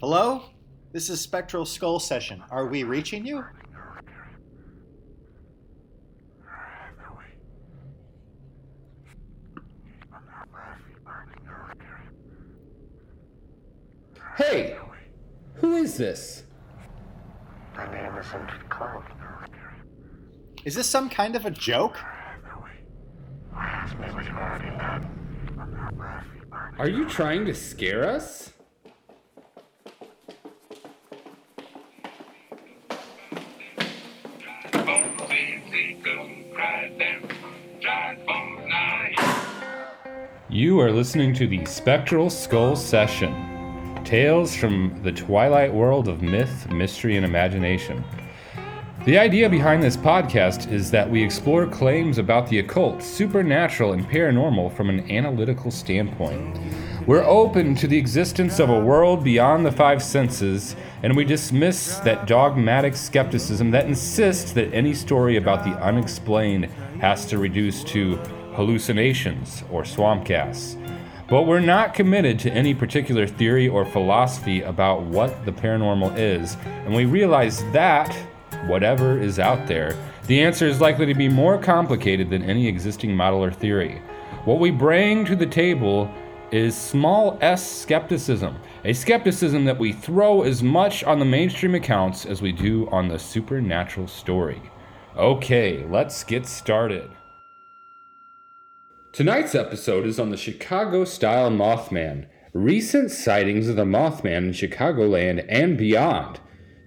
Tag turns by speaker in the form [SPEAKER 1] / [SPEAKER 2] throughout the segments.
[SPEAKER 1] Hello? This is Spectral Skull Session. Are we reaching you?
[SPEAKER 2] Hey! Who is this?
[SPEAKER 3] My name is Cloud.
[SPEAKER 1] Is this some kind of a joke?
[SPEAKER 3] Ask me what you've already done.
[SPEAKER 2] Are you trying to scare us? You are listening to the Spectral Skull Session Tales from the Twilight World of Myth, Mystery, and Imagination. The idea behind this podcast is that we explore claims about the occult, supernatural, and paranormal from an analytical standpoint. We're open to the existence of a world beyond the five senses, and we dismiss that dogmatic skepticism that insists that any story about the unexplained has to reduce to hallucinations or swamp gas. But we're not committed to any particular theory or philosophy about what the paranormal is, and we realize that, whatever is out there, the answer is likely to be more complicated than any existing model or theory. What we bring to the table is small s skepticism, a skepticism that we throw as much on the mainstream accounts as we do on the supernatural story. Okay, let's get started. Tonight's episode is on the Chicago style Mothman, recent sightings of the Mothman in Chicagoland and beyond.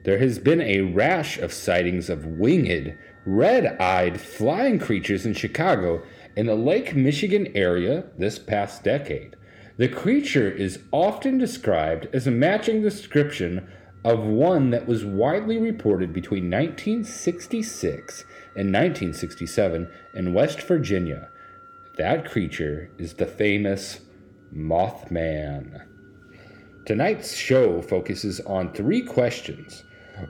[SPEAKER 2] There has been a rash of sightings of winged, red eyed flying creatures in Chicago and the Lake Michigan area this past decade. The creature is often described as a matching description of one that was widely reported between 1966 and 1967 in West Virginia. That creature is the famous Mothman. Tonight's show focuses on three questions.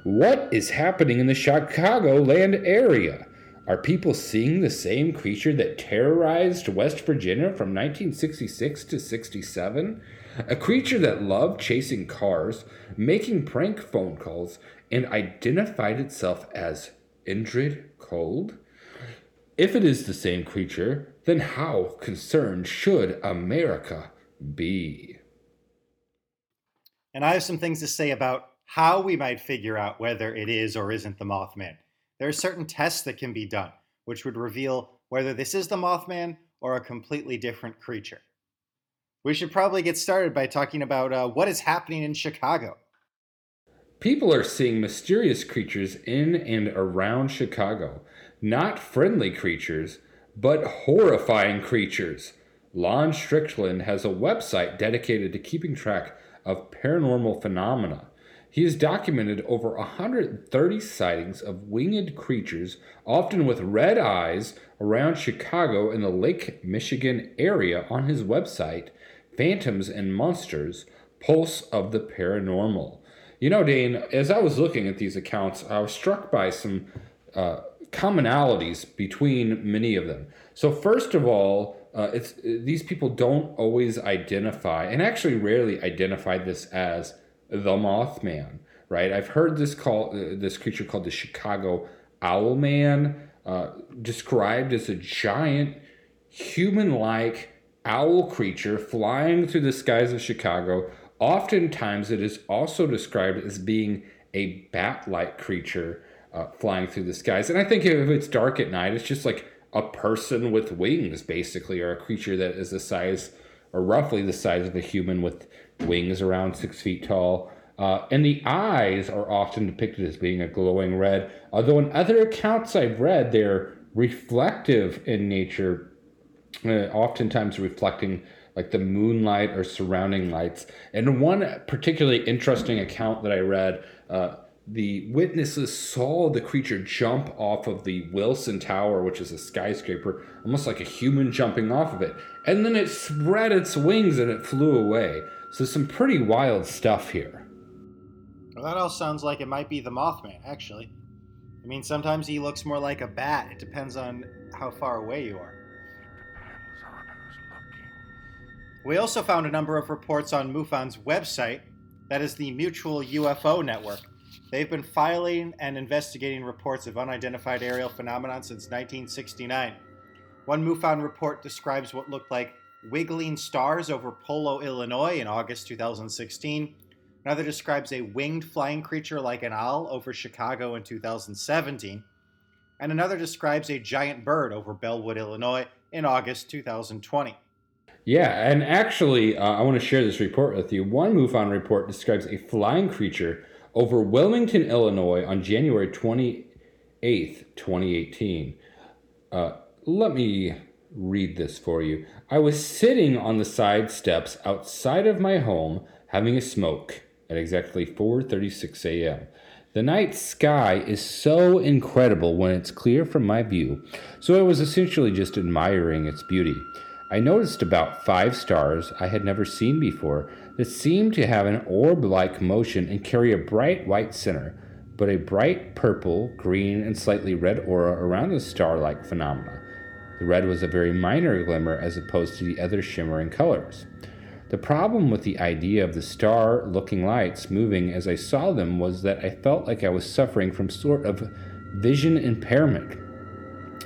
[SPEAKER 2] What is happening in the Chicagoland area? Are people seeing the same creature that terrorized West Virginia from 1966 to 67? A creature that loved chasing cars, making prank phone calls, and identified itself as Indrid Cold? If it is the same creature, then how concerned should America be?
[SPEAKER 1] And I have some things to say about how we might figure out whether it is or isn't the Mothman. There are certain tests that can be done, which would reveal whether this is the Mothman or a completely different creature. We should probably get started by talking about uh, what is happening in Chicago.
[SPEAKER 2] People are seeing mysterious creatures in and around Chicago. Not friendly creatures, but horrifying creatures. Lon Strickland has a website dedicated to keeping track of paranormal phenomena. He has documented over 130 sightings of winged creatures, often with red eyes, around Chicago and the Lake Michigan area on his website, Phantoms and Monsters Pulse of the Paranormal. You know, Dane, as I was looking at these accounts, I was struck by some uh, commonalities between many of them. So, first of all, uh, it's these people don't always identify, and actually rarely identify this as the Mothman, right? I've heard this call uh, this creature called the Chicago Owl Man uh, described as a giant human-like owl creature flying through the skies of Chicago. Oftentimes, it is also described as being a bat-like creature uh, flying through the skies. And I think if it's dark at night, it's just like a person with wings, basically, or a creature that is the size, or roughly the size of a human with wings around six feet tall. Uh, and the eyes are often depicted as being a glowing red, although in other accounts I've read, they're reflective in nature, uh, oftentimes reflecting like the moonlight or surrounding lights. And one particularly interesting account that I read, uh, the witnesses saw the creature jump off of the Willis Tower, which is a skyscraper, almost like a human jumping off of it. And then it spread its wings and it flew away. So, some pretty wild stuff here.
[SPEAKER 1] Well, that all sounds like it might be the Mothman, actually. I mean, sometimes he looks more like a bat. It depends on how far away you are. We also found a number of reports on MUFON's website, that is the Mutual UFO Network. They've been filing and investigating reports of unidentified aerial phenomena since 1969. One MUFON report describes what looked like wiggling stars over Polo, Illinois in August 2016. Another describes a winged flying creature like an owl over Chicago in 2017. And another describes a giant bird over Bellwood, Illinois in August 2020.
[SPEAKER 2] Yeah, and actually, uh, I want to share this report with you. One MUFON report describes a flying creature over Wilmington, Illinois on January 28th, 2018. Uh, let me read this for you. I was sitting on the side steps outside of my home having a smoke at exactly 4:36 a.m. The night sky is so incredible when it's clear from my view, so I was essentially just admiring its beauty. I noticed about five stars I had never seen before that seemed to have an orb like motion and carry a bright white center, but a bright purple, green, and slightly red aura around the star like phenomena. The red was a very minor glimmer as opposed to the other shimmering colors. The problem with the idea of the star looking lights moving as I saw them was that I felt like I was suffering from sort of vision impairment.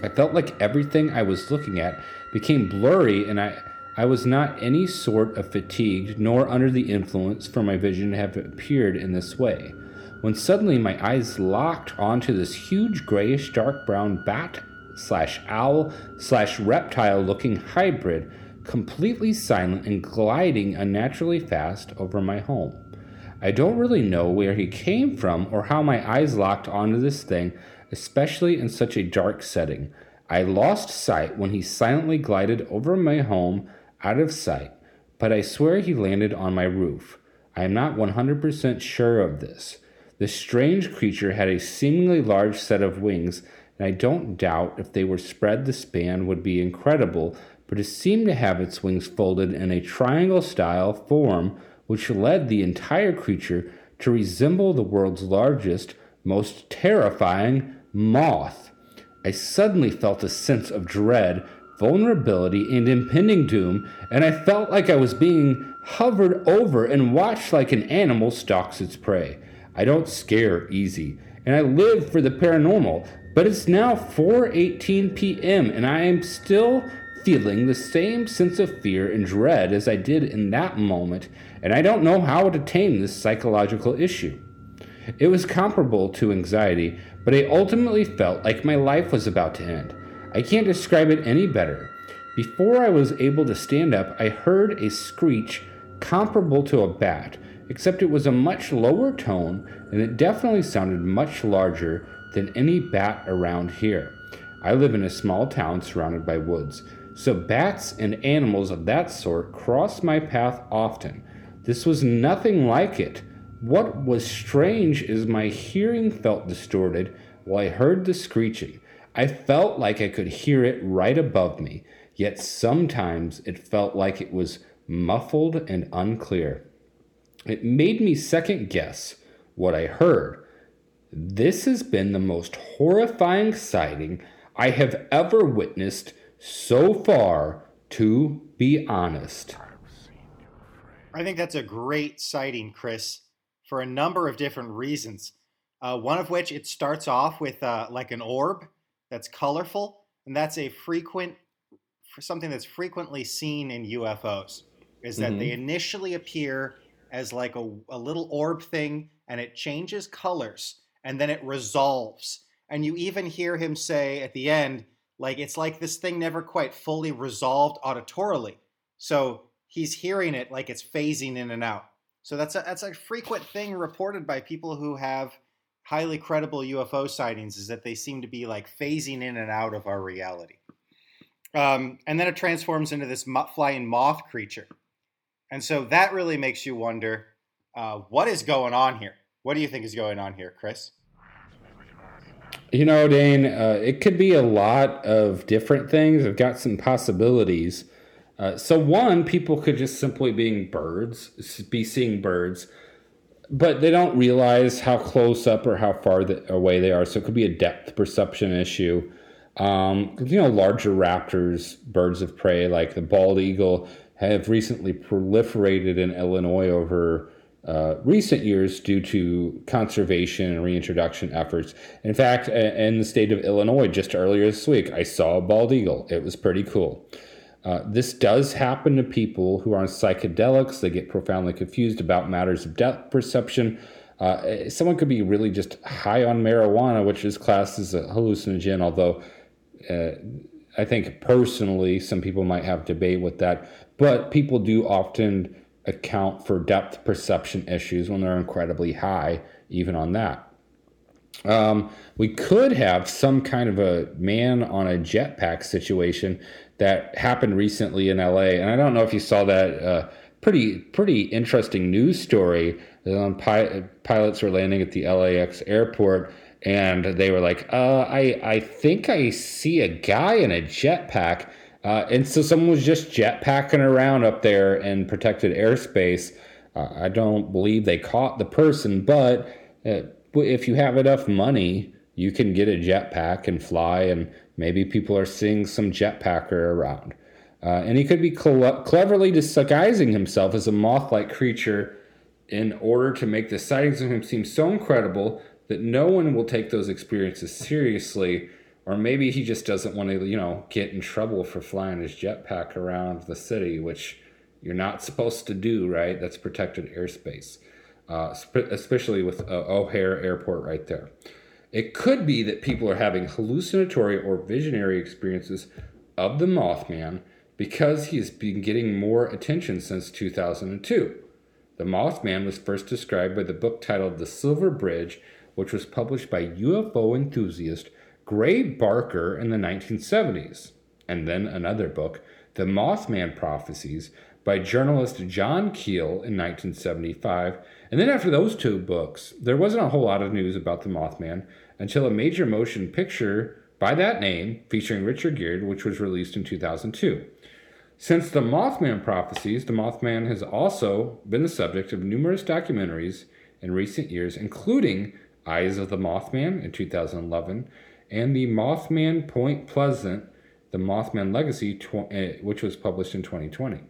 [SPEAKER 2] I felt like everything I was looking at became blurry and I, I was not any sort of fatigued nor under the influence for my vision to have appeared in this way. When suddenly my eyes locked onto this huge grayish dark brown bat slash owl slash reptile looking hybrid, completely silent and gliding unnaturally fast over my home. I don't really know where he came from or how my eyes locked onto this thing, especially in such a dark setting. I lost sight when he silently glided over my home out of sight, but I swear he landed on my roof. I am not 100% sure of this. The strange creature had a seemingly large set of wings, and I don't doubt if they were spread the span would be incredible, but it seemed to have its wings folded in a triangle style form, which led the entire creature to resemble the world's largest, most terrifying moth. I suddenly felt a sense of dread, vulnerability, and impending doom, and I felt like I was being hovered over and watched like an animal stalks its prey. I don't scare easy, and I live for the paranormal, but it's now 4:18 p.m. and I am still feeling the same sense of fear and dread as I did in that moment, and I don't know how to tame this psychological issue. It was comparable to anxiety, but I ultimately felt like my life was about to end. I can't describe it any better. Before I was able to stand up, I heard a screech comparable to a bat, except it was a much lower tone and it definitely sounded much larger than any bat around here. I live in a small town surrounded by woods, so bats and animals of that sort cross my path often. This was nothing like it. What was strange is my hearing felt distorted while I heard the screeching. I felt like I could hear it right above me, yet sometimes it felt like it was muffled and unclear. It made me second guess what I heard. This has been the most horrifying sighting I have ever witnessed so far, to be honest.
[SPEAKER 1] I think that's a great sighting, Chris, for a number of different reasons. Uh, one of which it starts off with uh, like an orb that's colorful, and that's a frequent something that's frequently seen in UFOs. Is that they initially appear as like a, a little orb thing, and it changes colors, and then it resolves. And you even hear him say at the end, like it's like this thing never quite fully resolved auditorily. So he's hearing it like it's phasing in and out. So that's a that's a frequent thing reported by people who have highly credible UFO sightings is that they seem to be like phasing in and out of our reality. Um, and then it transforms into this flying moth creature. And so that really makes you wonder uh, what is going on here? What do you think is going on here, Chris?
[SPEAKER 2] You know, Dane, uh, it could be a lot of different things. I've got some possibilities. Uh, so, one, people could just simply being birds, be seeing birds, but they don't realize how close up or how far the, away they are. So, it could be a depth perception issue. Um, you know, larger raptors, birds of prey like the bald eagle, have recently proliferated in Illinois over uh, recent years due to conservation and reintroduction efforts. In fact, in the state of Illinois, just earlier this week, I saw a bald eagle. It was pretty cool. Uh, this does happen to people who are on psychedelics. They get profoundly confused about matters of depth perception. Uh, someone could be really just high on marijuana, which is classed as a hallucinogen, although uh, I think personally some people might have debate with that. But people do often account for depth perception issues when they're incredibly high, even on that. Um, we could have some kind of a man on a jetpack situation that happened recently in LA, and I don't know if you saw that uh, pretty pretty interesting news story. Um, pi- pilots were landing at the LAX airport, and they were like, uh, "I I think I see a guy in a jetpack." Uh, and so someone was just jetpacking around up there in protected airspace. Uh, I don't believe they caught the person, but uh, if you have enough money, you can get a jetpack and fly, and maybe people are seeing some jetpacker around. Uh, and he could be cl- cleverly disguising himself as a moth like creature in order to make the sightings of him seem so incredible that no one will take those experiences seriously or maybe he just doesn't want to, you know, get in trouble for flying his jetpack around the city, which you're not supposed to do, right? That's protected airspace, uh, especially with uh, O'Hare Airport right there. It could be that people are having hallucinatory or visionary experiences of the Mothman because he has been getting more attention since 2002. The Mothman was first described by the book titled The Silver Bridge, which was published by UFO enthusiast Gray Barker in the 1970s, and then another book, The Mothman Prophecies, by journalist John Keel in 1975. And then after those two books, there wasn't a whole lot of news about the Mothman until a major motion picture by that name featuring Richard Gere, which was released in 2002. Since the Mothman prophecies, the Mothman has also been the subject of numerous documentaries in recent years, including Eyes of the Mothman in 2011 and the Mothman Point Pleasant, the Mothman Legacy, tw- uh, which was published in 2020.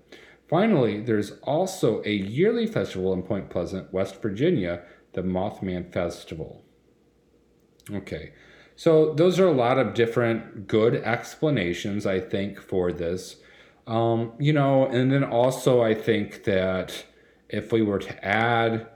[SPEAKER 2] Finally, there's also a yearly festival in Point Pleasant, West Virginia, the Mothman Festival. Okay, so those are a lot of different good explanations, I think, for this. Um, you know, and then also I think that if we were to add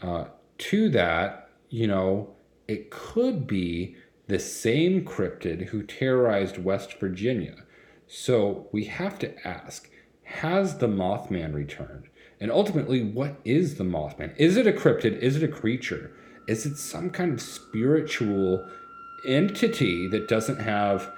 [SPEAKER 2] uh, to that, you know, it could be the same cryptid who terrorized West Virginia. So we have to ask has the Mothman returned? And ultimately, what is the Mothman? Is it a cryptid? Is it a creature? Is it some kind of spiritual entity that doesn't have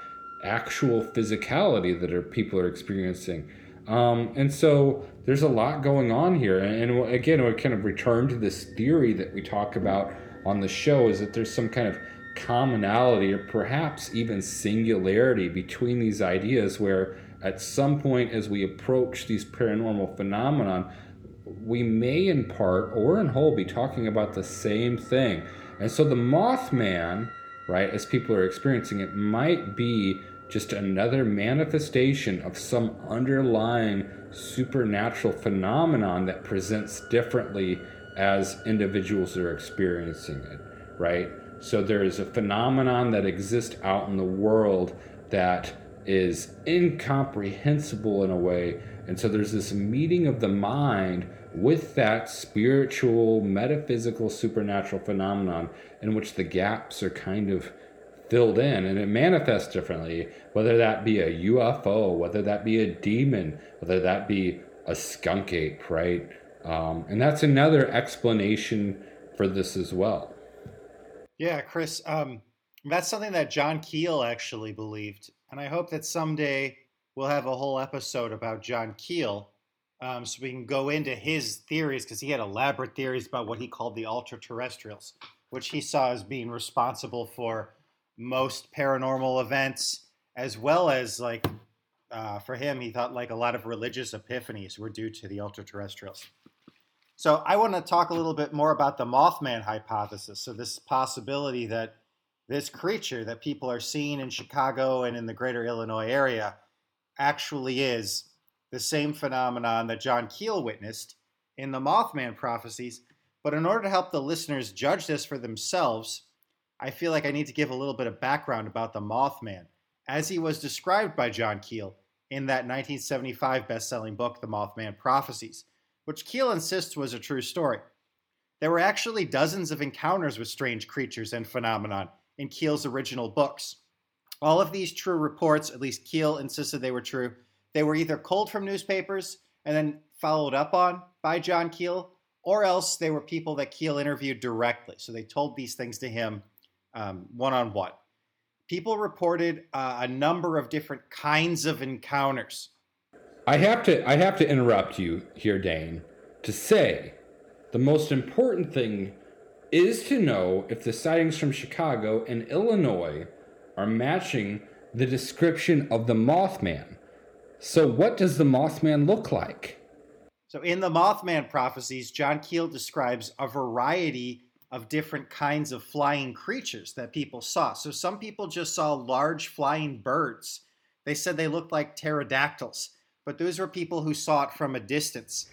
[SPEAKER 2] actual physicality that are, people are experiencing? Um, and so there's a lot going on here. And, and again, we kind of return to this theory that we talk about on the show is that there's some kind of commonality or perhaps even singularity between these ideas where at some point as we approach these paranormal phenomenon we may in part or in whole be talking about the same thing. And so the mothman right as people are experiencing it might be just another manifestation of some underlying supernatural phenomenon that presents differently as individuals are experiencing it right so there is a phenomenon that exists out in the world that is incomprehensible in a way. And so there's this meeting of the mind with that spiritual, metaphysical, supernatural phenomenon in which the gaps are kind of filled in and it manifests differently, whether that be a UFO, whether that be a demon, whether that be a skunk ape, right? Um, and that's another explanation for this as well.
[SPEAKER 1] Yeah, Chris, um, that's something that John Keel actually believed. And I hope that someday we'll have a whole episode about John Keel um, so we can go into his theories because he had elaborate theories about what he called the ultra terrestrials, which he saw as being responsible for most paranormal events, as well as like uh, for him, he thought like a lot of religious epiphanies were due to the ultra terrestrials. So I want to talk a little bit more about the Mothman hypothesis. So this possibility that this creature that people are seeing in Chicago and in the greater Illinois area actually is the same phenomenon that John Keel witnessed in the Mothman prophecies. But in order to help the listeners judge this for themselves, I feel like I need to give a little bit of background about the Mothman as he was described by John Keel in that 1975 best selling book, The Mothman Prophecies, which Keel insists was a true story. There were actually dozens of encounters with strange creatures and phenomenon in Keel's original books. All of these true reports, at least Keel insisted they were true, they were either culled from newspapers and then followed up on by John Keel, or else they were people that Keel interviewed directly. So they told these things to him one on one. People reported uh, a number of different kinds of encounters.
[SPEAKER 2] I have to I have to interrupt you here, Dane, to say the most important thing is to know if the sightings from Chicago and Illinois are matching the description of the Mothman. So, what does the Mothman look like?
[SPEAKER 1] So, in the Mothman prophecies, John Keel describes a variety of different kinds of flying creatures that people saw. So, some people just saw large flying birds. They said they looked like pterodactyls, but those were people who saw it from a distance.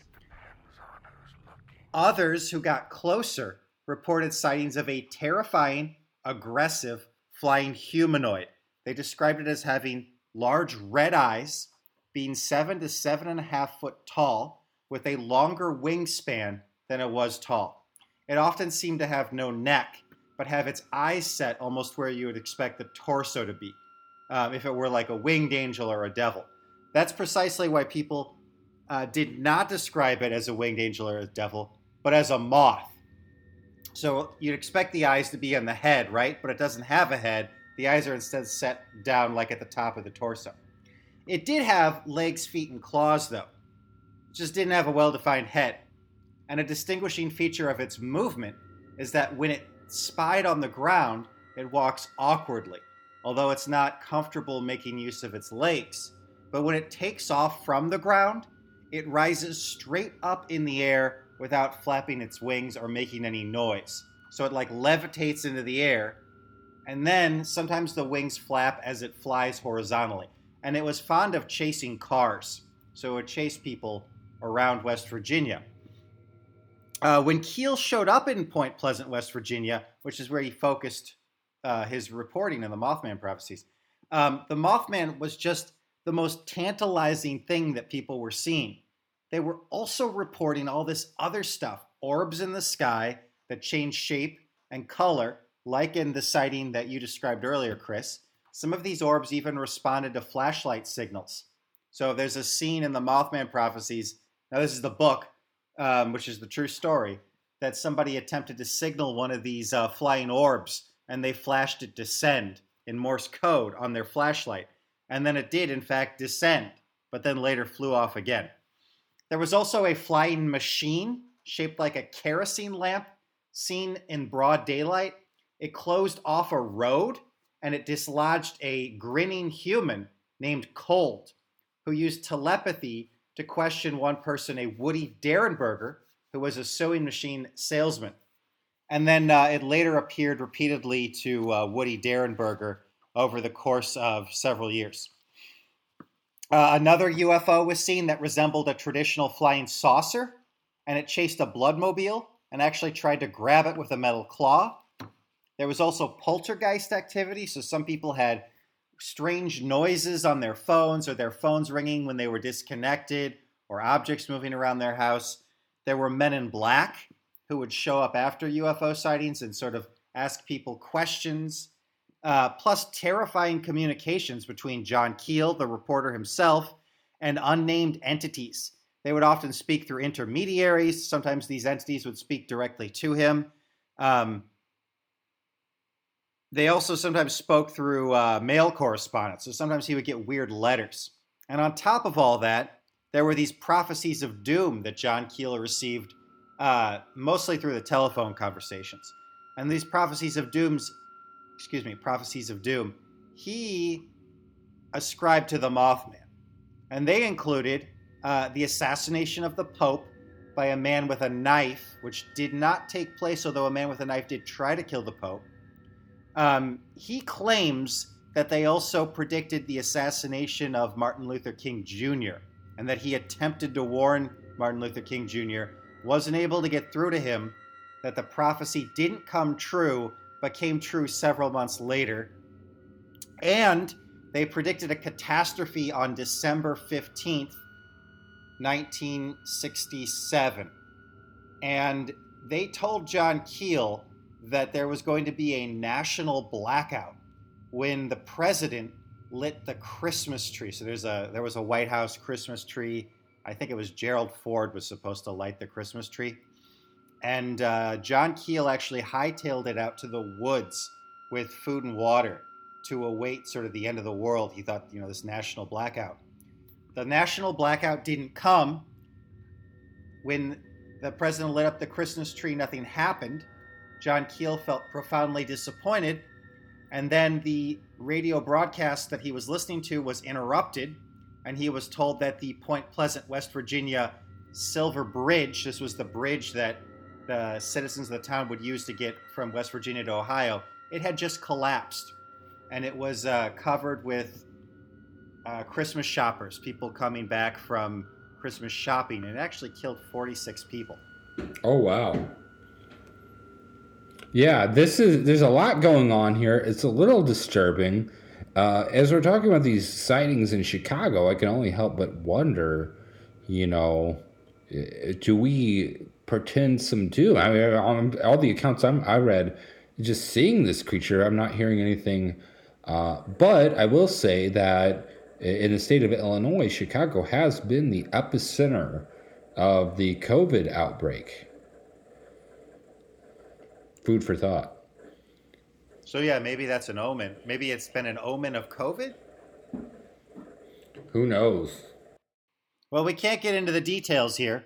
[SPEAKER 1] Others who got closer reported sightings of a terrifying, aggressive, flying humanoid. They described it as having large red eyes, being seven to seven and a half foot tall, with a longer wingspan than it was tall. It often seemed to have no neck, but have its eyes set almost where you would expect the torso to be, um, if it were like a winged angel or a devil. That's precisely why people uh, did not describe it as a winged angel or a devil, but as a moth. So you'd expect the eyes to be on the head, right? But it doesn't have a head. The eyes are instead set down like at the top of the torso. It did have legs, feet, and claws, though. It just didn't have a well defined head. And a distinguishing feature of its movement is that when it spied on the ground, it walks awkwardly, although it's not comfortable making use of its legs. But when it takes off from the ground, it rises straight up in the air without flapping its wings or making any noise. So it like levitates into the air, and then sometimes the wings flap as it flies horizontally. And it was fond of chasing cars, so it would chase people around West Virginia. Uh, when Keel showed up in Point Pleasant, West Virginia, which is where he focused uh, his reporting in the Mothman prophecies, um, the Mothman was just the most tantalizing thing that people were seeing they were also reporting all this other stuff orbs in the sky that change shape and color, like in the sighting that you described earlier, Chris. Some of these orbs even responded to flashlight signals. So there's a scene in the Mothman prophecies. Now, this is the book, um, which is the true story, that somebody attempted to signal one of these uh, flying orbs and they flashed it descend in Morse code on their flashlight. And then it did, in fact, descend, but then later flew off again. There was also a flying machine shaped like a kerosene lamp seen in broad daylight. It closed off a road and it dislodged a grinning human named Cold, who used telepathy to question one person, a Woody Derenberger, who was a sewing machine salesman. And then uh, it later appeared repeatedly to uh, Woody Derenberger over the course of several years. Uh, another UFO was seen that resembled a traditional flying saucer, and it chased a bloodmobile and actually tried to grab it with a metal claw. There was also poltergeist activity, so some people had strange noises on their phones or their phones ringing when they were disconnected or objects moving around their house. There were men in black who would show up after UFO sightings and sort of ask people questions uh, plus terrifying communications between John Keel, the reporter himself, and unnamed entities. They would often speak through intermediaries. Sometimes these entities would speak directly to him. Um, they also sometimes spoke through uh, mail correspondence. So sometimes he would get weird letters. And on top of all that, there were these prophecies of doom that John Keel received uh, mostly through the telephone conversations. And these prophecies of dooms excuse me, prophecies of doom, he ascribed to the Mothman. And they included uh, the assassination of the Pope by a man with a knife, which did not take place, although a man with a knife did try to kill the Pope. Um, he claims that they also predicted the assassination of Martin Luther King Jr. and that he attempted to warn Martin Luther King Jr., wasn't able to get through to him, that the prophecy didn't come true, but came true several months later. And they predicted a catastrophe on December 15th, 1967. And they told John Keel that there was going to be a national blackout when the president lit the Christmas tree. So there's a there was a White House Christmas tree. I think it was Gerald Ford was supposed to light the Christmas tree, and uh, John Keel actually hightailed it out to the woods with food and water to await sort of the end of the world. He thought you know this national blackout. The national blackout didn't come when the president lit up the Christmas tree. Nothing happened. John Keel felt profoundly disappointed and then the radio broadcast that he was listening to was interrupted, and he was told that the Point Pleasant, West Virginia Silver Bridge, this was the bridge that the citizens of the town would use to get from West Virginia to Ohio, it had just collapsed. And it was uh, covered with uh, Christmas shoppers, people coming back from Christmas shopping. And it actually killed 46 people.
[SPEAKER 2] Oh, wow. Yeah, this is there's a lot going on here. It's a little disturbing. Uh, as we're talking about these sightings in Chicago, I can only help but wonder, you know, do we pretend some do? I mean, on all the accounts I'm, i read, just seeing this creature, I'm not hearing anything. Uh, but I will say that in the state of Illinois, Chicago has been the epicenter of the COVID outbreak food for thought.
[SPEAKER 1] So yeah, maybe that's an omen. Maybe it's been an omen of COVID.
[SPEAKER 2] Who knows?
[SPEAKER 1] Well, we can't get into the details here,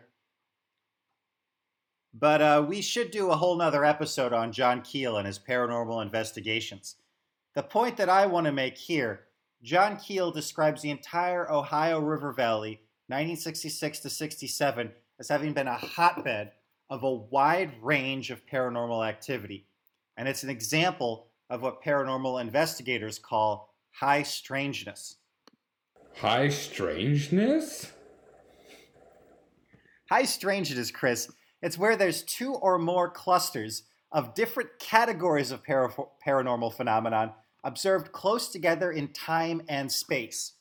[SPEAKER 1] but uh, we should do a whole nother episode on John Keel and his paranormal investigations. The point that I want to make here John Keel describes the entire Ohio River Valley, 1966 to 67, as having been a hotbed of a wide range of paranormal activity. And it's an example of what paranormal investigators call high strangeness.
[SPEAKER 2] High strangeness?
[SPEAKER 1] High strangeness, Chris, it's where there's two or more clusters of different categories of para- paranormal phenomenon observed close together in time and space.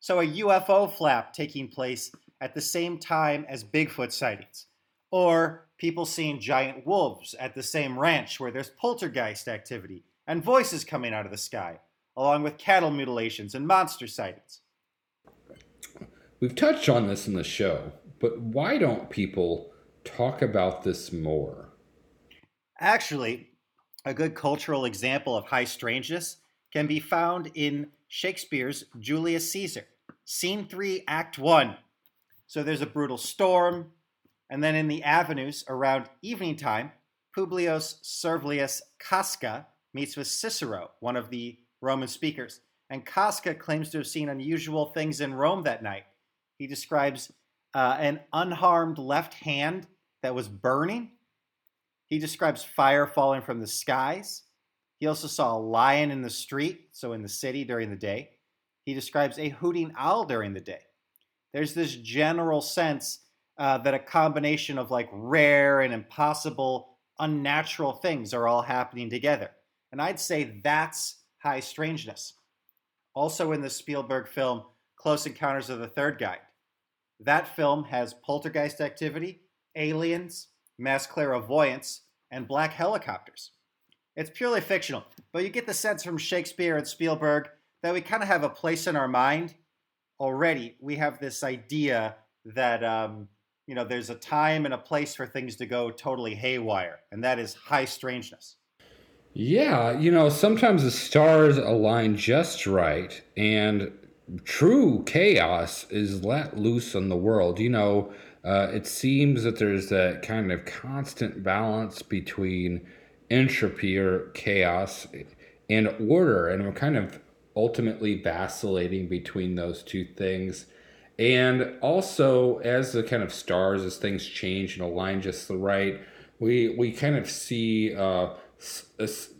[SPEAKER 1] So a UFO flap taking place at the same time as Bigfoot sightings, or people seeing giant wolves at the same ranch where there's poltergeist activity and voices coming out of the sky, along with cattle mutilations and monster sightings.
[SPEAKER 2] We've touched on this in the show, but why don't people talk about this more?
[SPEAKER 1] Actually, a good cultural example of high strangeness can be found in Shakespeare's Julius Caesar, Scene 3, Act 1. So there's a brutal storm, and then in the avenues around evening time, Publius Servilius Casca meets with Cicero, one of the Roman speakers. And Casca claims to have seen unusual things in Rome that night. He describes uh, an unharmed left hand that was burning. He describes fire falling from the skies. He also saw a lion in the street, so in the city during the day. He describes a hooting owl during the day. There's this general sense uh, that a combination of like rare and impossible, unnatural things are all happening together. And I'd say that's high strangeness. Also in the Spielberg film Close Encounters of the Third Kind. That film has poltergeist activity, aliens, mass clairvoyance, and black helicopters. It's purely fictional, but you get the sense from Shakespeare and Spielberg that we kind of have a place in our mind already. We have this idea that um, you know, there's a time and a place for things to go totally haywire, and that is high strangeness.
[SPEAKER 2] Yeah, you know, sometimes the stars align just right, and true chaos is let loose on the world. You know, uh, it seems that there's that kind of constant balance between entropy or chaos and order, and we're kind of ultimately vacillating between those two things. And also, as the kind of stars, as things change and align just the right, we we kind of see uh,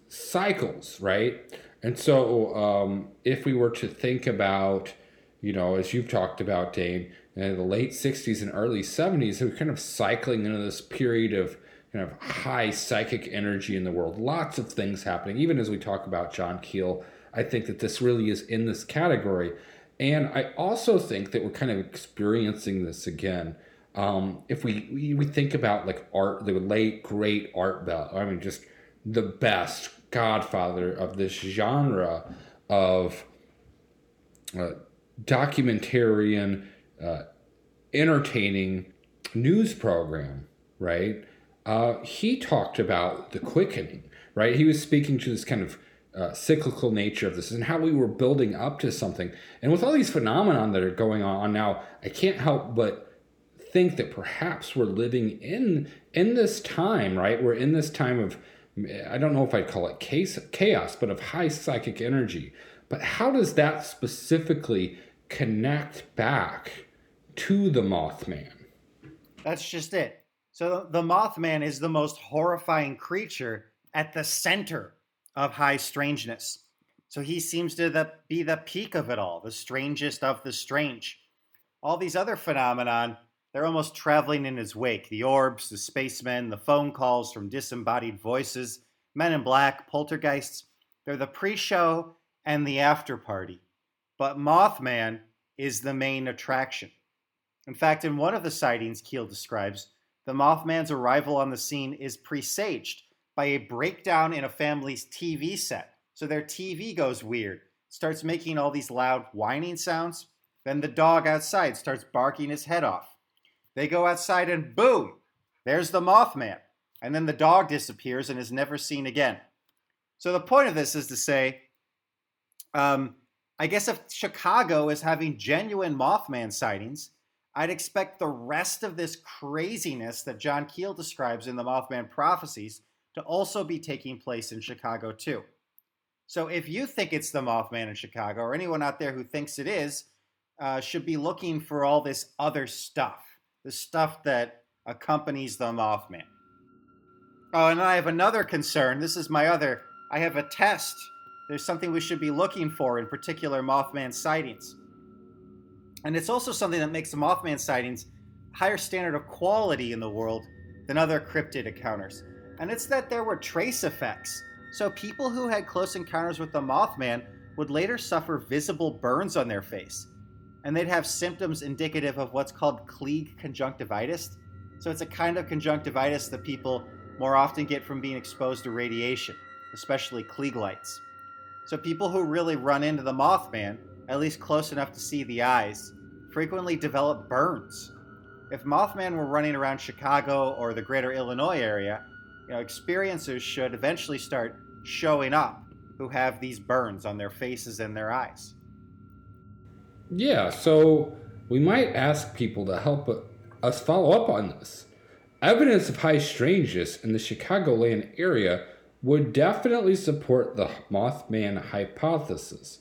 [SPEAKER 2] cycles, right? And so, um, if we were to think about, you know, as you've talked about, Dane, in the late 60s and early 70s, we're kind of cycling into this period of kind of high psychic energy in the world. Lots of things happening. Even as we talk about John Keel, I think that this really is in this category. And I also think that we're kind of experiencing this again. Um, if we, we, we think about like art, the late great Art Bell, I mean, just the best godfather of this genre of uh, documentarian, uh, entertaining news program, right? Uh, he talked about the quickening, right? He was speaking to this kind of uh, cyclical nature of this and how we were building up to something. And with all these phenomenon that are going on now, I can't help but think that perhaps we're living in in this time, right? We're in this time of I don't know if I'd call it chaos, but of high psychic energy. But how does that specifically connect back to the Mothman?
[SPEAKER 1] That's just it. So the Mothman is the most horrifying creature at the center of high strangeness. So he seems to the, be the peak of it all, the strangest of the strange. All these other phenomenon, they're almost traveling in his wake. The orbs, the spacemen, the phone calls from disembodied voices, men in black, poltergeists. They're the pre-show and the after party. But Mothman is the main attraction. In fact, in one of the sightings Keel describes, the Mothman's arrival on the scene is presaged by a breakdown in a family's TV set. So their TV goes weird, starts making all these loud whining sounds. Then the dog outside starts barking his head off. They go outside and boom, there's the Mothman. And then the dog disappears and is never seen again. So the point of this is to say, um, I guess if Chicago is having genuine Mothman sightings, I'd expect the rest of this craziness that John Keel describes in the Mothman prophecies to also be taking place in Chicago too. So if you think it's the Mothman in Chicago, or anyone out there who thinks it is, uh, should be looking for all this other stuff, the stuff that accompanies the Mothman. Oh, and I have another concern. This is my other. I have a test. There's something we should be looking for in particular Mothman sightings. And it's also something that makes the Mothman sightings higher standard of quality in the world than other cryptid encounters. And it's that there were trace effects. So people who had close encounters with the Mothman would later suffer visible burns on their face. And they'd have symptoms indicative of what's called Klieg conjunctivitis. So it's a kind of conjunctivitis that people more often get from being exposed to radiation, especially Klieg lights. So people who really run into the Mothman at least close enough to see the eyes, frequently develop burns. If Mothman were running around Chicago or the greater Illinois area, you know, experiencers should eventually start showing up who have these burns on their faces and their eyes.
[SPEAKER 2] Yeah, so we might ask people to help us follow up on this. Evidence of high strangeness in the Chicagoland area would definitely support the Mothman hypothesis.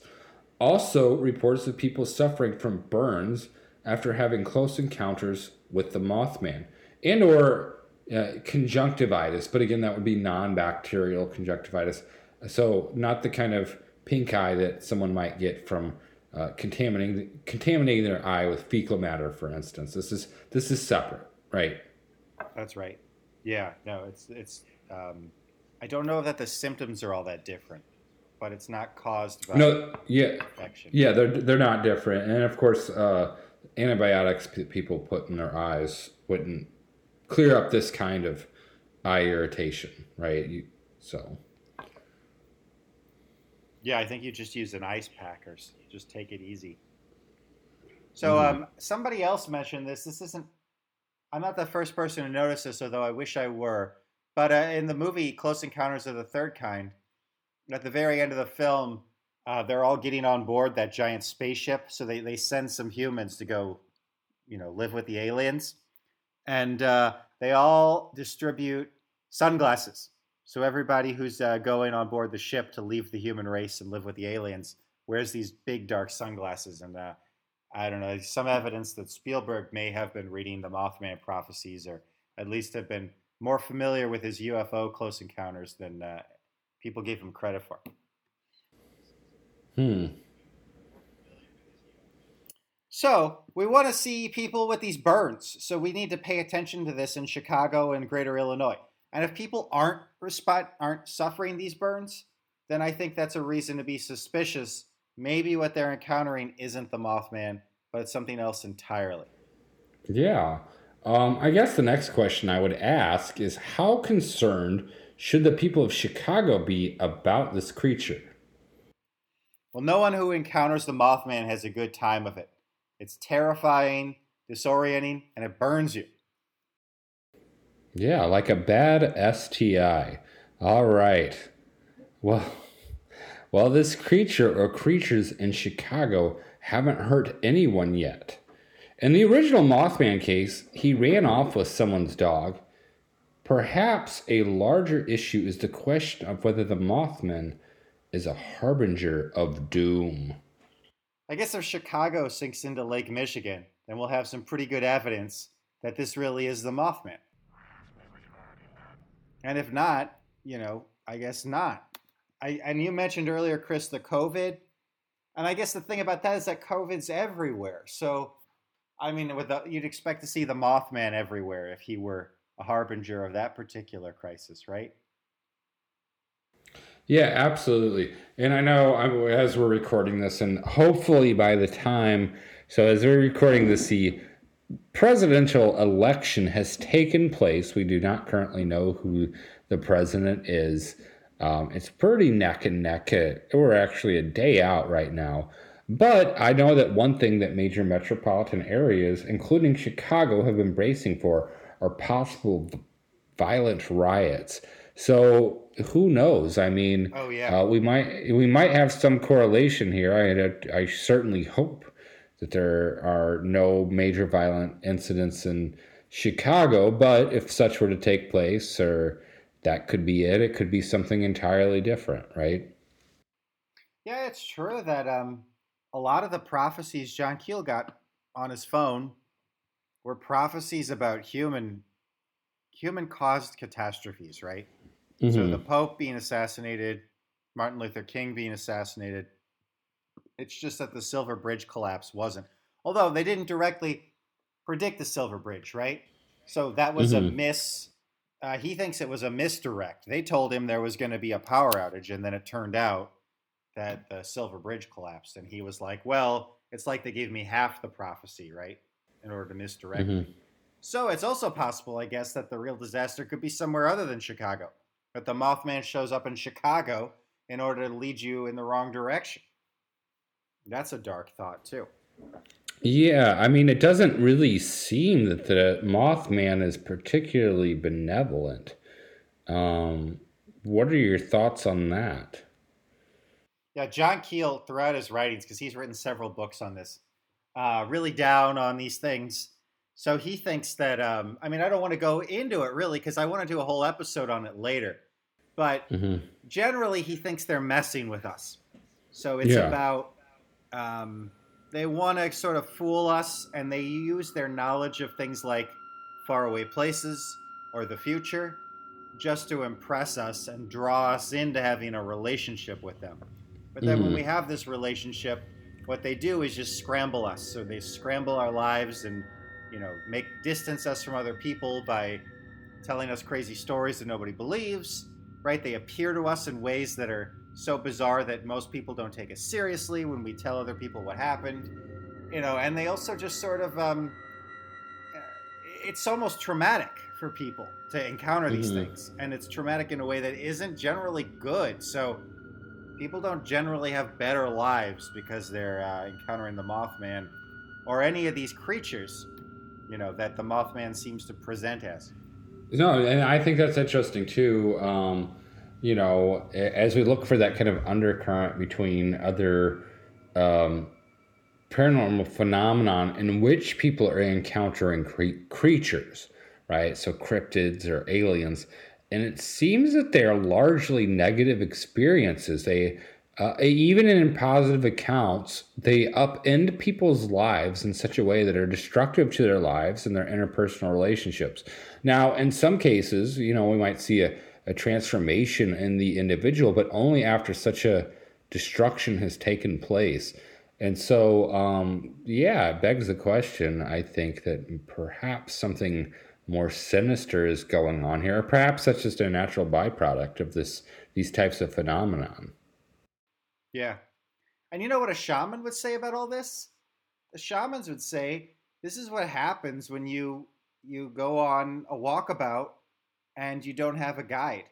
[SPEAKER 2] Also, reports of people suffering from burns after having close encounters with the Mothman and or uh, conjunctivitis, but again, that would be non-bacterial conjunctivitis. So not the kind of pink eye that someone might get from uh, contaminating contaminating their eye with fecal matter, for instance. This is this is separate, right?
[SPEAKER 1] That's right. Yeah, no, it's it's. Um, I don't know that the symptoms are all that different but it's not caused by
[SPEAKER 2] no yeah
[SPEAKER 1] infection.
[SPEAKER 2] yeah they're they're not different and of course uh, antibiotics people put in their eyes wouldn't clear up this kind of eye irritation right you, so
[SPEAKER 1] yeah i think you just use an ice pack or just take it easy so mm. um, somebody else mentioned this this isn't i'm not the first person to notice this although i wish i were but uh, in the movie close encounters of the third kind at the very end of the film, uh, they're all getting on board that giant spaceship. So they, they send some humans to go, you know, live with the aliens. And uh, they all distribute sunglasses. So everybody who's uh, going on board the ship to leave the human race and live with the aliens wears these big dark sunglasses. And uh, I don't know, some evidence that Spielberg may have been reading the Mothman prophecies or at least have been more familiar with his UFO close encounters than uh, people gave him credit for.
[SPEAKER 2] Hmm.
[SPEAKER 1] So we want to see people with these burns. So we need to pay attention to this in Chicago and Greater Illinois. And if people aren't aren't suffering these burns, then I think that's a reason to be suspicious. Maybe what they're encountering isn't the Mothman, but it's something else entirely.
[SPEAKER 2] Yeah. Um, I guess the next question I would ask is how concerned should the people of Chicago be about this creature?
[SPEAKER 1] Well, no one who encounters the Mothman has a good time of it. It's terrifying, disorienting, and it burns you.
[SPEAKER 2] Yeah, like a bad STI. All right. Well, well, this creature or creatures in Chicago haven't hurt anyone yet. In the original Mothman case, he ran off with someone's dog. Perhaps a larger issue is the question of whether the Mothman is a harbinger of doom.
[SPEAKER 1] I guess if Chicago sinks into Lake Michigan, then we'll have some pretty good evidence that this really is the Mothman. And if not, you know, I guess not. I and you mentioned earlier, Chris, the COVID, and I guess the thing about that is that COVID's everywhere. So, I mean, with the, you'd expect to see the Mothman everywhere if he were a harbinger of that particular crisis, right?
[SPEAKER 2] Yeah, absolutely. And I know as we're recording this, and hopefully by the time, so as we're recording this, the presidential election has taken place. We do not currently know who the president is. Um, it's pretty neck and neck. We're actually a day out right now. But I know that one thing that major metropolitan areas, including Chicago, have been bracing for are possible violent riots. So who knows? I mean,
[SPEAKER 1] oh yeah,
[SPEAKER 2] uh, we might we might have some correlation here. I I certainly hope that there are no major violent incidents in Chicago. But if such were to take place, or that could be it, it could be something entirely different, right?
[SPEAKER 1] Yeah, it's true that um, a lot of the prophecies John Keel got on his phone were prophecies about human human caused catastrophes, right? Mm-hmm. So the Pope being assassinated, Martin Luther King being assassinated. It's just that the Silver Bridge collapse wasn't. Although they didn't directly predict the Silver Bridge, right? So that was mm-hmm. a miss. Uh, he thinks it was a misdirect. They told him there was going to be a power outage, and then it turned out that the Silver Bridge collapsed. And he was like, well, it's like they gave me half the prophecy, right? In order to misdirect mm-hmm. me. So it's also possible, I guess, that the real disaster could be somewhere other than Chicago. But the Mothman shows up in Chicago in order to lead you in the wrong direction. That's a dark thought, too.
[SPEAKER 2] Yeah, I mean, it doesn't really seem that the Mothman is particularly benevolent. Um, what are your thoughts on that?
[SPEAKER 1] Yeah, John Keel, throughout his writings, because he's written several books on this, uh, really down on these things so he thinks that, um, I mean, I don't want to go into it really because I want to do a whole episode on it later. But mm-hmm. generally, he thinks they're messing with us. So it's yeah. about um, they want to sort of fool us and they use their knowledge of things like faraway places or the future just to impress us and draw us into having a relationship with them. But then mm-hmm. when we have this relationship, what they do is just scramble us. So they scramble our lives and you know, make distance us from other people by telling us crazy stories that nobody believes, right? They appear to us in ways that are so bizarre that most people don't take us seriously when we tell other people what happened, you know, and they also just sort of, um, it's almost traumatic for people to encounter these mm-hmm. things. And it's traumatic in a way that isn't generally good. So people don't generally have better lives because they're uh, encountering the Mothman or any of these creatures you know that the Mothman seems to present as.
[SPEAKER 2] No, and I think that's interesting too. Um, you know, as we look for that kind of undercurrent between other um, paranormal phenomenon in which people are encountering cre- creatures, right? So cryptids or aliens, and it seems that they are largely negative experiences. They uh, even in positive accounts, they upend people's lives in such a way that are destructive to their lives and their interpersonal relationships. Now, in some cases, you know, we might see a, a transformation in the individual, but only after such a destruction has taken place. And so, um, yeah, it begs the question. I think that perhaps something more sinister is going on here, or perhaps that's just a natural byproduct of this these types of phenomenon.
[SPEAKER 1] Yeah. And you know what a shaman would say about all this? The shamans would say this is what happens when you you go on a walkabout and you don't have a guide.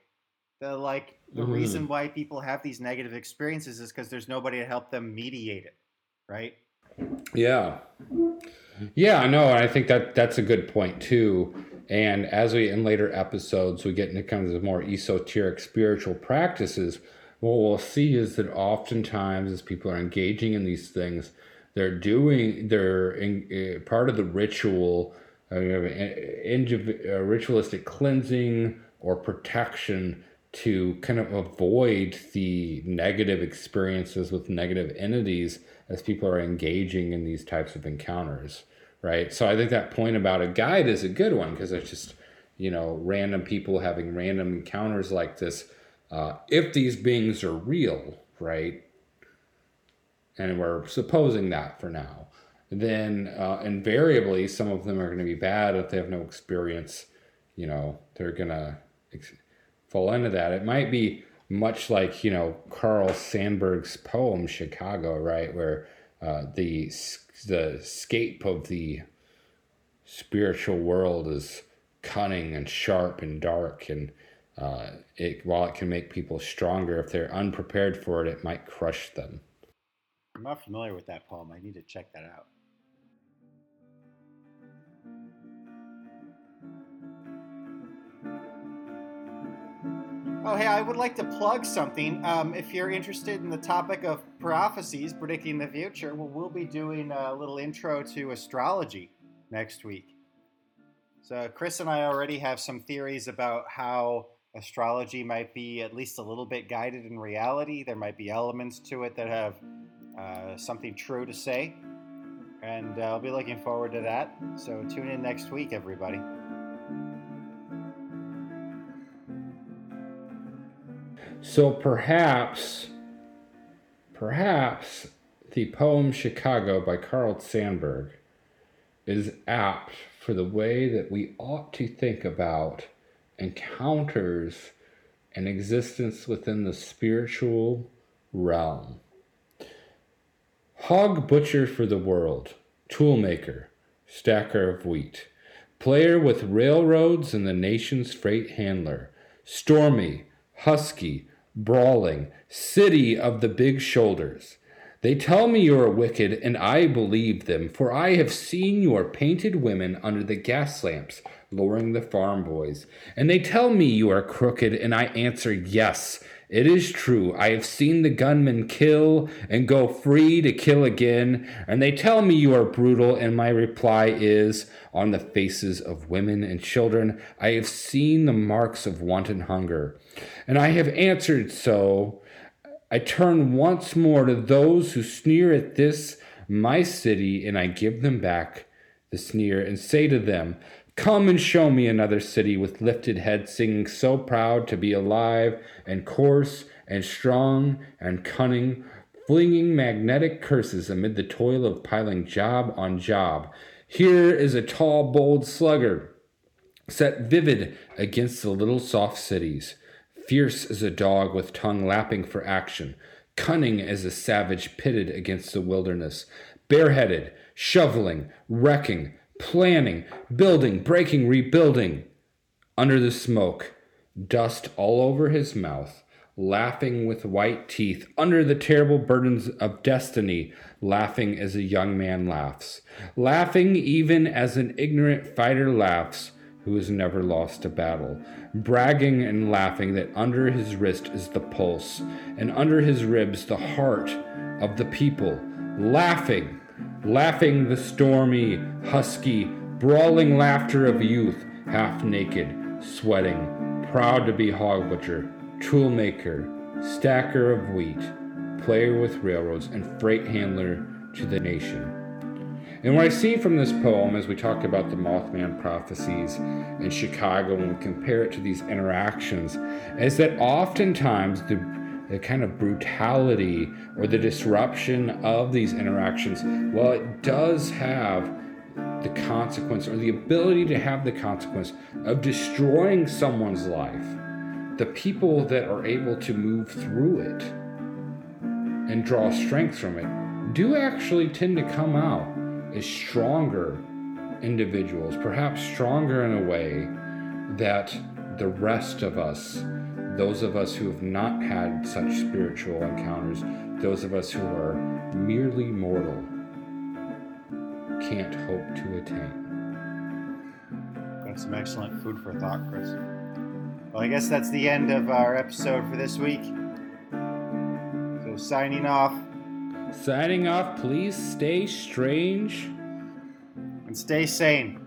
[SPEAKER 1] The like the
[SPEAKER 2] Mhm.
[SPEAKER 1] reason why people have these negative experiences is because there's nobody to help them mediate it, right?
[SPEAKER 2] Yeah. Yeah, no, and I think that that's a good point too. And as we in later episodes we get into kind of the more esoteric spiritual practices, what we'll see is that oftentimes as people are engaging in these things, they're doing they're in, uh, part of the ritual, uh, indiv- uh, ritualistic cleansing or protection to kind of avoid the negative experiences with negative entities as people are engaging in these types of encounters right? So i think that point about a guide is a good one because it's just you know random people having random encounters like this uh, if these beings are real right? And we're supposing that for now then uh, invariably some of them are going to be bad if they have no experience you know they're going to ex- fall into that it might be much like you know carl sandburg's poem chicago right where uh, the the scape of the spiritual world is cunning and sharp and dark and uh, it while it can make people stronger if they're unprepared for it it might crush them
[SPEAKER 1] I'm not familiar with that poem. I need to check that out. Oh, hey, I would like to plug something. Um, if you're interested in the topic of prophecies predicting the future, well, we'll be doing a little intro to astrology next week. So, Chris and I already have some theories about how astrology might be at least a little bit guided in reality. There might be elements to it that have uh, something true to say. And uh, I'll be looking forward to that. So tune in next week, everybody.
[SPEAKER 2] So perhaps, perhaps the poem Chicago by Carl Sandburg is apt for the way that we ought to think about encounters and existence within the spiritual realm. Hog butcher for the world, toolmaker, stacker of wheat, player with railroads and the nation's freight handler, stormy, husky, brawling, city of the big shoulders. They tell me you are wicked, and I believe them, for I have seen your painted women under the gas lamps, luring the farm boys. And they tell me you are crooked, and I answer yes. It is true. I have seen the gunmen kill and go free to kill again, and they tell me you are brutal, and my reply is on the faces of women and children, I have seen the marks of wanton hunger. And I have answered so. I turn once more to those who sneer at this, my city, and I give them back the sneer and say to them, Come and show me another city with lifted head, singing so proud to be alive and coarse and strong and cunning, flinging magnetic curses amid the toil of piling job on job. Here is a tall, bold slugger, set vivid against the little soft cities, fierce as a dog with tongue lapping for action, cunning as a savage pitted against the wilderness, bareheaded, shoveling, wrecking, planning, building, breaking, rebuilding. Under the smoke, dust all over his mouth, laughing with white teeth, under the terrible burdens of destiny, laughing as a young man laughs, laughing even as an ignorant fighter laughs who has never lost a battle, bragging and laughing that under his wrist is the pulse, and under his ribs the heart of the people, laughing, laughing the stormy, husky, brawling laughter of youth, half naked, sweating, proud to be hog butcher, tool maker, stacker of wheat, player with railroads, and freight handler to the nation. And what I see from this poem as we talk about the Mothman prophecies in Chicago and we compare it to these interactions is that oftentimes the, the kind of brutality or the disruption of these interactions, well, it does have the consequence or the ability to have the consequence of destroying someone's life. The people that are able to move through it and draw strength from it do actually tend to come out as stronger individuals, perhaps stronger in a way that the rest of us, those of us who have not had such spiritual encounters, those of us who are merely mortal, can't hope to attain.
[SPEAKER 1] That's some excellent food for thought, Chris. Well, I guess that's the end of our episode for this week. So, signing off
[SPEAKER 2] Signing off, please stay strange.
[SPEAKER 1] and stay sane.